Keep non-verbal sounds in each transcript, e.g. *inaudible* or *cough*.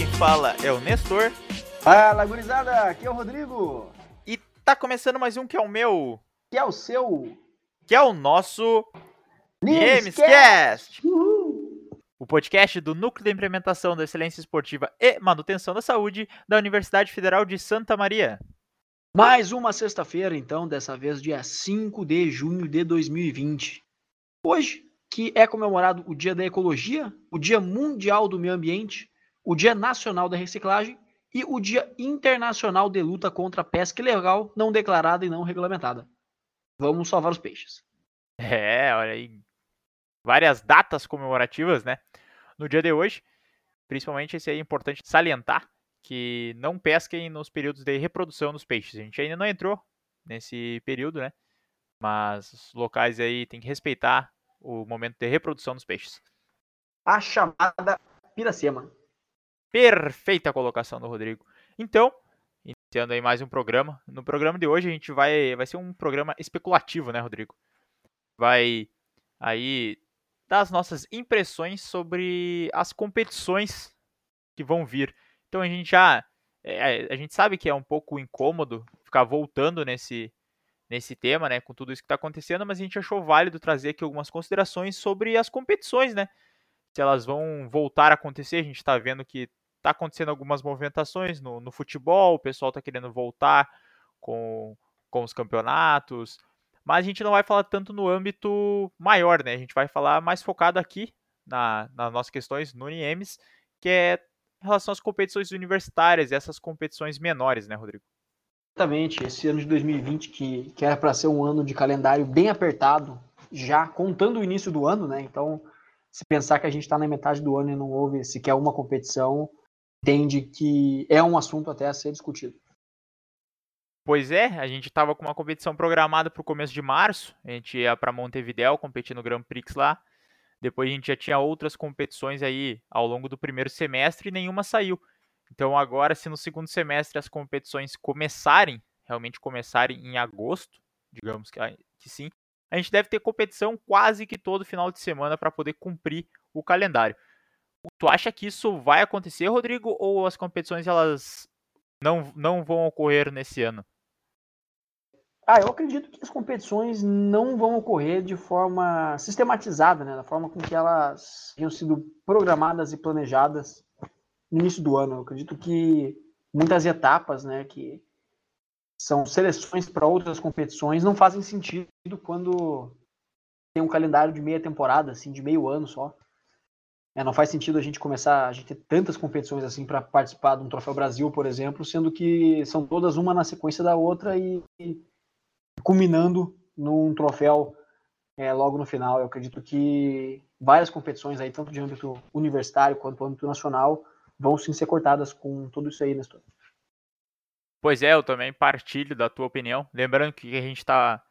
quem fala é o Nestor. Fala, gurizada, aqui é o Rodrigo. E tá começando mais um que é o meu, Que é o seu que é o nosso. Gamescast. O podcast do Núcleo de Implementação da Excelência Esportiva e Manutenção da Saúde da Universidade Federal de Santa Maria. Mais uma sexta-feira, então, dessa vez dia 5 de junho de 2020. Hoje, que é comemorado o Dia da Ecologia, o Dia Mundial do Meio Ambiente, o Dia Nacional da Reciclagem e o Dia Internacional de Luta contra a Pesca Ilegal Não Declarada e Não Regulamentada. Vamos salvar os peixes. É, olha aí. Várias datas comemorativas, né? No dia de hoje, principalmente esse aí é importante salientar que não pesquem nos períodos de reprodução dos peixes. A gente ainda não entrou nesse período, né? Mas os locais aí tem que respeitar o momento de reprodução dos peixes. A chamada Piracema. Perfeita colocação do Rodrigo. Então, iniciando aí mais um programa. No programa de hoje a gente vai vai ser um programa especulativo, né, Rodrigo? Vai aí dar as nossas impressões sobre as competições que vão vir. Então a gente já é, a gente sabe que é um pouco incômodo ficar voltando nesse nesse tema, né, com tudo isso que está acontecendo, mas a gente achou válido trazer aqui algumas considerações sobre as competições, né? Se elas vão voltar a acontecer, a gente está vendo que está acontecendo algumas movimentações no, no futebol, o pessoal está querendo voltar com, com os campeonatos, mas a gente não vai falar tanto no âmbito maior, né? A gente vai falar mais focado aqui na, nas nossas questões no IEMS, que é em relação às competições universitárias e essas competições menores, né, Rodrigo? Exatamente, esse ano de 2020, que, que era para ser um ano de calendário bem apertado, já contando o início do ano, né? Então, se pensar que a gente está na metade do ano e não houve sequer uma competição, entende que é um assunto até a ser discutido. Pois é, a gente estava com uma competição programada para o começo de março, a gente ia para Montevidéu competir no Grand Prix lá, depois a gente já tinha outras competições aí ao longo do primeiro semestre e nenhuma saiu. Então agora, se no segundo semestre as competições começarem, realmente começarem em agosto, digamos que, que sim, a gente deve ter competição quase que todo final de semana para poder cumprir o calendário. Tu acha que isso vai acontecer, Rodrigo, ou as competições elas não, não vão ocorrer nesse ano? Ah, eu acredito que as competições não vão ocorrer de forma sistematizada, né? Da forma com que elas tinham sido programadas e planejadas no início do ano. Eu acredito que muitas etapas, né, que são seleções para outras competições, não fazem sentido quando tem um calendário de meia temporada, assim, de meio ano só. É, não faz sentido a gente começar a gente ter tantas competições assim para participar de um Troféu Brasil, por exemplo, sendo que são todas uma na sequência da outra e, e culminando num troféu é, logo no final. Eu acredito que várias competições aí, tanto de âmbito universitário quanto âmbito nacional, vão sim ser cortadas com tudo isso aí, Nestor. Pois é, eu também partilho da tua opinião. Lembrando que a gente está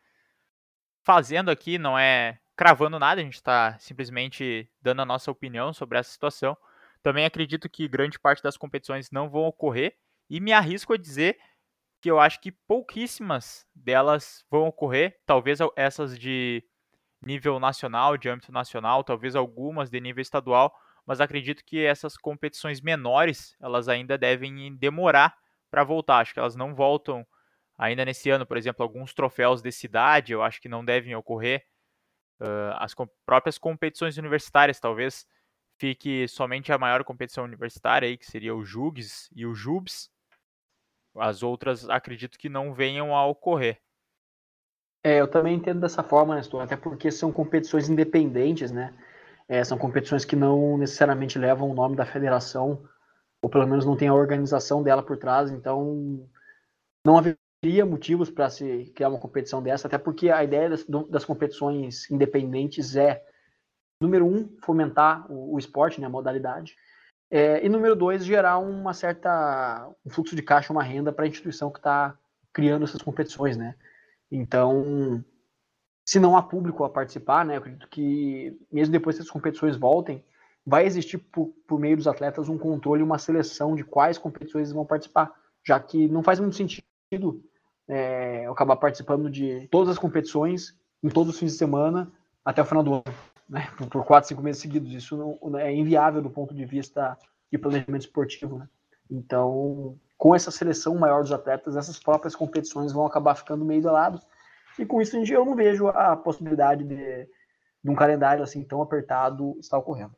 fazendo aqui não é cravando nada, a gente está simplesmente dando a nossa opinião sobre essa situação. Também acredito que grande parte das competições não vão ocorrer e me arrisco a dizer que eu acho que pouquíssimas delas vão ocorrer, talvez essas de nível nacional, de âmbito nacional, talvez algumas de nível estadual, mas acredito que essas competições menores, elas ainda devem demorar para voltar. Acho que elas não voltam ainda nesse ano, por exemplo, alguns troféus de cidade, eu acho que não devem ocorrer. Uh, as com próprias competições universitárias, talvez fique somente a maior competição universitária aí, que seria o JUGS e o JUBS. As outras acredito que não venham a ocorrer. É, eu também entendo dessa forma, Nestor, até porque são competições independentes, né? É, são competições que não necessariamente levam o nome da federação, ou pelo menos não tem a organização dela por trás, então não haveria motivos para se criar uma competição dessa, até porque a ideia das, das competições independentes é, número um, fomentar o, o esporte, né, a modalidade, é, e número dois, gerar uma certa um fluxo de caixa, uma renda para a instituição que está criando essas competições, né? Então, se não há público a participar, né, eu acredito que mesmo depois que as competições voltem, vai existir por, por meio dos atletas um controle, uma seleção de quais competições vão participar, já que não faz muito sentido é, eu acabar participando de todas as competições em todos os fins de semana até o final do ano, né, por, por quatro, cinco meses seguidos. Isso não, é inviável do ponto de vista de planejamento esportivo. Né? Então, com essa seleção maior dos atletas, essas próprias competições vão acabar ficando meio de lado. E com isso, eu não vejo a possibilidade de, de um calendário assim tão apertado estar ocorrendo.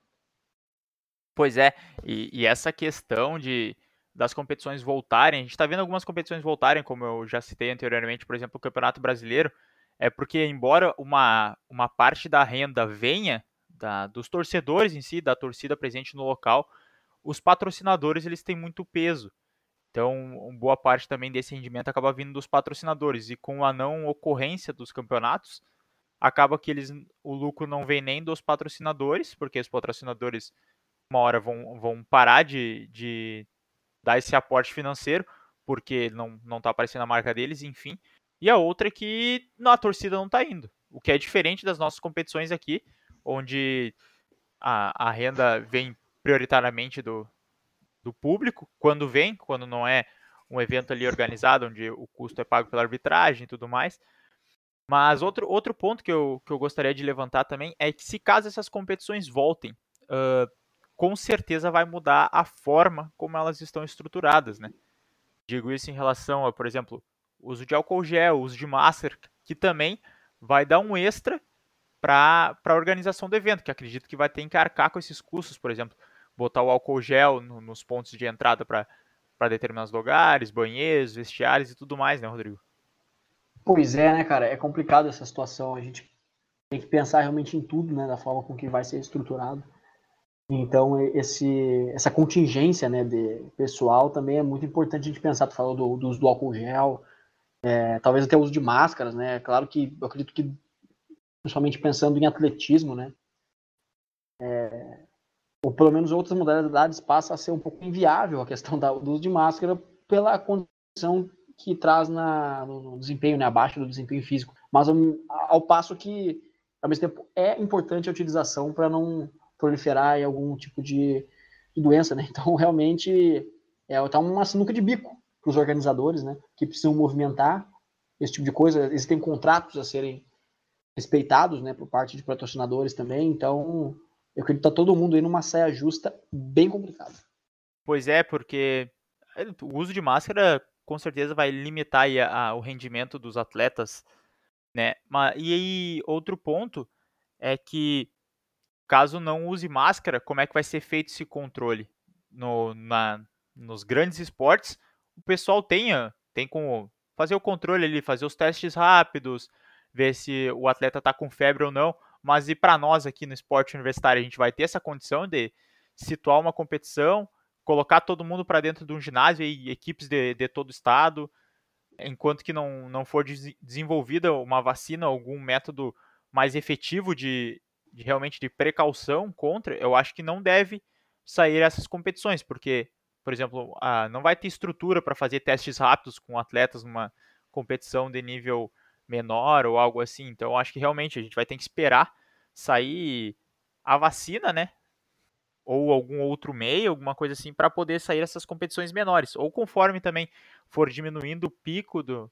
Pois é, e, e essa questão de das competições voltarem, a gente está vendo algumas competições voltarem, como eu já citei anteriormente, por exemplo, o Campeonato Brasileiro, é porque embora uma, uma parte da renda venha da, dos torcedores em si, da torcida presente no local, os patrocinadores eles têm muito peso. Então, boa parte também desse rendimento acaba vindo dos patrocinadores. E com a não ocorrência dos campeonatos, acaba que eles o lucro não vem nem dos patrocinadores, porque os patrocinadores uma hora vão, vão parar de, de dar esse aporte financeiro, porque não não está aparecendo a marca deles, enfim. E a outra é que a torcida não está indo, o que é diferente das nossas competições aqui, onde a, a renda vem prioritariamente do, do público, quando vem, quando não é um evento ali organizado, onde o custo é pago pela arbitragem e tudo mais. Mas outro, outro ponto que eu, que eu gostaria de levantar também é que se caso essas competições voltem, uh, com certeza vai mudar a forma como elas estão estruturadas, né? Digo isso em relação a, por exemplo, uso de álcool gel, uso de máscara, que também vai dar um extra para a organização do evento, que acredito que vai ter que arcar com esses custos, por exemplo, botar o álcool gel no, nos pontos de entrada para determinados lugares, banheiros, vestiários e tudo mais, né, Rodrigo? Pois é, né, cara? É complicado essa situação. A gente tem que pensar realmente em tudo, né, da forma com que vai ser estruturado. Então, esse, essa contingência né, de pessoal também é muito importante a gente pensar. Tu falou do, do uso do álcool gel, é, talvez até o uso de máscaras, né? Claro que eu acredito que principalmente pensando em atletismo, né? É, ou pelo menos outras modalidades passa a ser um pouco inviável a questão da, do uso de máscara pela condição que traz na, no desempenho, né, abaixo do desempenho físico. Mas ao, ao passo que, ao mesmo tempo, é importante a utilização para não proliferar em algum tipo de, de, doença, né? *laughs* Então, realmente, é tá uma sinuca de bico para os organizadores, né, que precisam movimentar esse tipo de coisa. Existem contratos a serem respeitados, né, por parte de patrocinadores também. Então, eu acredito que tá todo mundo aí numa saia justa bem complicada. Pois é, porque o uso de máscara com certeza vai limitar a, a, o rendimento dos atletas, né? Mas, e aí, outro ponto é que caso não use máscara, como é que vai ser feito esse controle? No, na, nos grandes esportes, o pessoal tenha, tem como fazer o controle ali, fazer os testes rápidos, ver se o atleta está com febre ou não. Mas e para nós aqui no esporte universitário, a gente vai ter essa condição de situar uma competição, colocar todo mundo para dentro de um ginásio e equipes de, de todo o estado, enquanto que não, não for desenvolvida uma vacina, algum método mais efetivo de, de realmente de precaução contra, eu acho que não deve sair essas competições, porque, por exemplo, a, não vai ter estrutura para fazer testes rápidos com atletas numa competição de nível menor ou algo assim. Então, acho que realmente a gente vai ter que esperar sair a vacina, né? Ou algum outro meio, alguma coisa assim, para poder sair essas competições menores. Ou conforme também for diminuindo o pico do,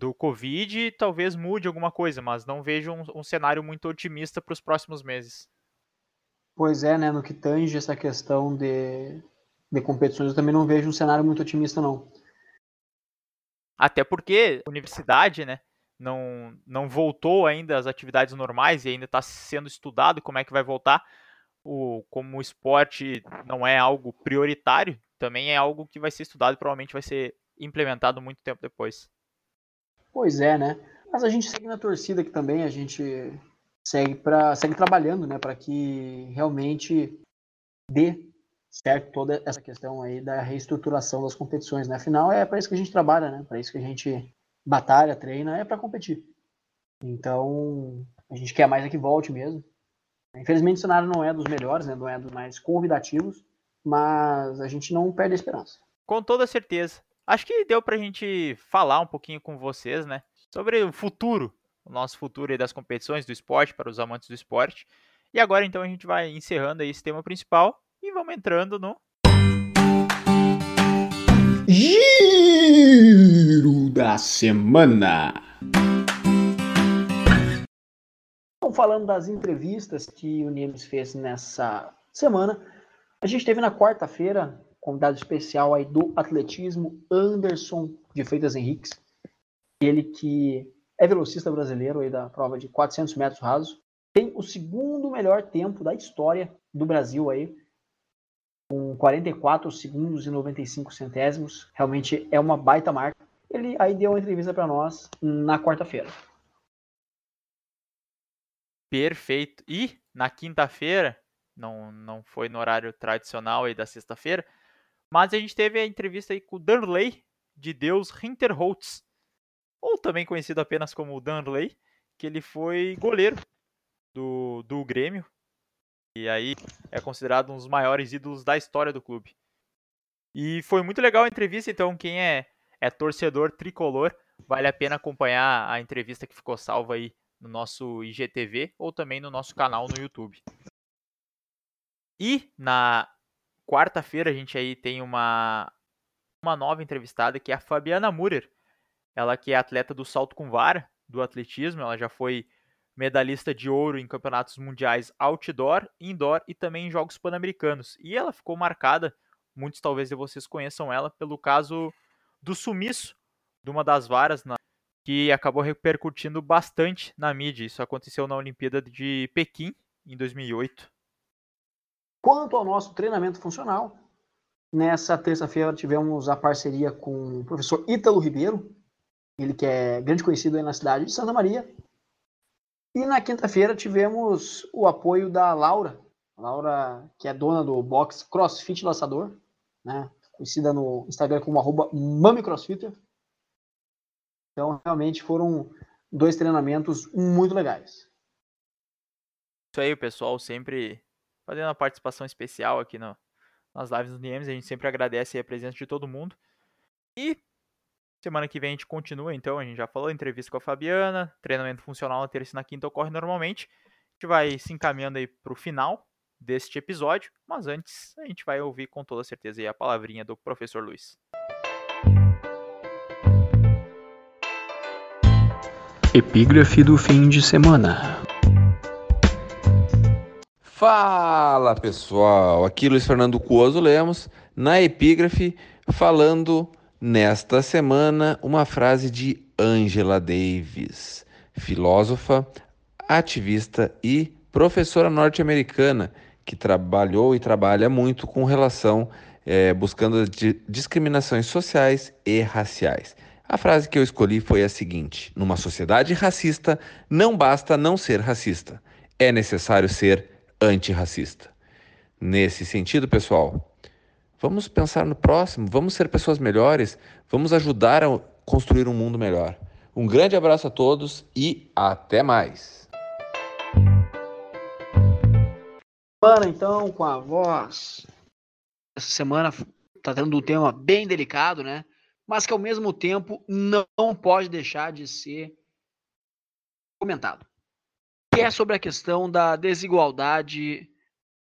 do Covid, talvez mude alguma coisa, mas não vejo um, um cenário muito otimista para os próximos meses. Pois é, né? No que tange essa questão de, de competições, eu também não vejo um cenário muito otimista, não. Até porque a universidade, né, não, não voltou ainda às atividades normais e ainda está sendo estudado como é que vai voltar. O, como o esporte não é algo prioritário, também é algo que vai ser estudado e provavelmente vai ser implementado muito tempo depois. Pois é, né? Mas a gente segue na torcida que também a gente segue para segue trabalhando, né, para que realmente dê certo toda essa questão aí da reestruturação das competições, né? Afinal, é para isso que a gente trabalha, né? Para isso que a gente batalha, treina, é para competir. Então, a gente quer mais é que volte mesmo. Infelizmente, o cenário não é dos melhores, né? Não é dos mais convidativos, mas a gente não perde a esperança. Com toda certeza. Acho que deu para a gente falar um pouquinho com vocês, né? Sobre o futuro, o nosso futuro das competições do esporte para os amantes do esporte. E agora, então, a gente vai encerrando aí esse tema principal e vamos entrando no. Giro da semana. Então, falando das entrevistas que o Niemes fez nessa semana, A gente teve na quarta-feira convidado especial aí do atletismo, Anderson de Freitas Henriques. Ele que é velocista brasileiro aí da prova de 400 metros rasos. Tem o segundo melhor tempo da história do Brasil aí, com 44 segundos e 95 centésimos. Realmente é uma baita marca. Ele aí deu uma entrevista para nós na quarta-feira. Perfeito. E na quinta-feira, não, não foi no horário tradicional aí da sexta-feira, mas a gente teve a entrevista aí com o Danley de Deus Hinterholtz, ou também conhecido apenas como Danley, que ele foi goleiro do, do Grêmio, e aí é considerado um dos maiores ídolos da história do clube. E foi muito legal a entrevista, então quem é, é torcedor tricolor, vale a pena acompanhar a entrevista que ficou salva aí no nosso IGTV ou também no nosso canal no YouTube. E na quarta-feira a gente aí tem uma, uma nova entrevistada que é a Fabiana Murer. Ela que é atleta do salto com vara, do atletismo, ela já foi medalhista de ouro em campeonatos mundiais outdoor, indoor e também em jogos pan-americanos. E ela ficou marcada, muitos talvez de vocês conheçam ela, pelo caso do sumiço de uma das varas na, que acabou repercutindo bastante na mídia. Isso aconteceu na Olimpíada de Pequim, em 2008. Quanto ao nosso treinamento funcional, nessa terça-feira tivemos a parceria com o professor Ítalo Ribeiro, ele que é grande conhecido aí na cidade de Santa Maria. E na quinta-feira tivemos o apoio da Laura, Laura que é dona do box CrossFit Laçador, né? conhecida no Instagram como arroba MamiCrossfitter. Então, realmente foram dois treinamentos muito legais. Isso aí, o pessoal sempre fazendo uma participação especial aqui no, nas lives do DMs. A gente sempre agradece a presença de todo mundo. E semana que vem a gente continua, então. A gente já falou, entrevista com a Fabiana, treinamento funcional na terça e na quinta ocorre normalmente. A gente vai se encaminhando aí para o final deste episódio, mas antes a gente vai ouvir com toda certeza a palavrinha do professor Luiz. Epígrafe do fim de semana. Fala pessoal, aqui Luiz Fernando Cuoso Lemos, na epígrafe, falando nesta semana uma frase de Angela Davis, filósofa, ativista e professora norte-americana que trabalhou e trabalha muito com relação, é, buscando discriminações sociais e raciais. A frase que eu escolhi foi a seguinte: Numa sociedade racista, não basta não ser racista, é necessário ser antirracista. Nesse sentido, pessoal, vamos pensar no próximo, vamos ser pessoas melhores, vamos ajudar a construir um mundo melhor. Um grande abraço a todos e até mais. Semana então com a voz. Essa semana tá tendo um tema bem delicado, né? mas que ao mesmo tempo não pode deixar de ser comentado. Que é sobre a questão da desigualdade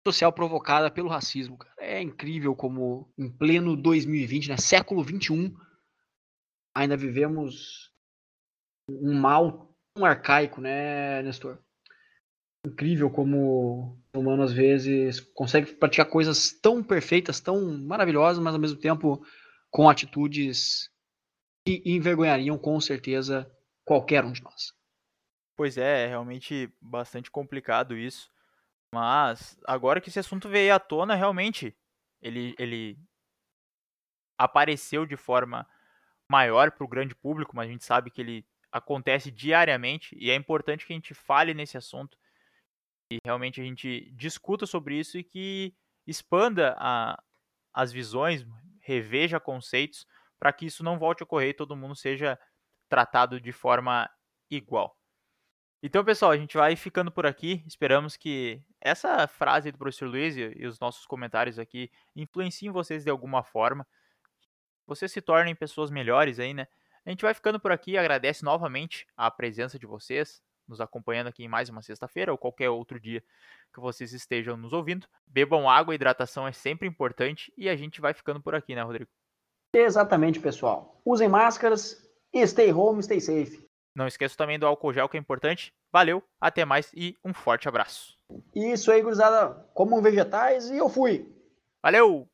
social provocada pelo racismo. É incrível como em pleno 2020, né, século 21, ainda vivemos um mal tão arcaico, né, Nestor? Incrível como o humano às vezes consegue praticar coisas tão perfeitas, tão maravilhosas, mas ao mesmo tempo com atitudes que envergonhariam com certeza qualquer um de nós. Pois é, é realmente bastante complicado isso. Mas agora que esse assunto veio à tona, realmente ele, ele apareceu de forma maior para o grande público, mas a gente sabe que ele acontece diariamente e é importante que a gente fale nesse assunto e realmente a gente discuta sobre isso e que expanda a, as visões, reveja conceitos para que isso não volte a ocorrer e todo mundo seja tratado de forma igual. Então, pessoal, a gente vai ficando por aqui. Esperamos que essa frase do professor Luiz e os nossos comentários aqui influenciem vocês de alguma forma. Vocês se tornem pessoas melhores aí, né? A gente vai ficando por aqui. Agradece novamente a presença de vocês, nos acompanhando aqui em mais uma sexta-feira ou qualquer outro dia que vocês estejam nos ouvindo. Bebam água, hidratação é sempre importante e a gente vai ficando por aqui, né, Rodrigo? Exatamente, pessoal. Usem máscaras stay home, stay safe. Não esqueça também do álcool gel que é importante. Valeu, até mais e um forte abraço. Isso aí, gurizada. Comam vegetais e eu fui. Valeu!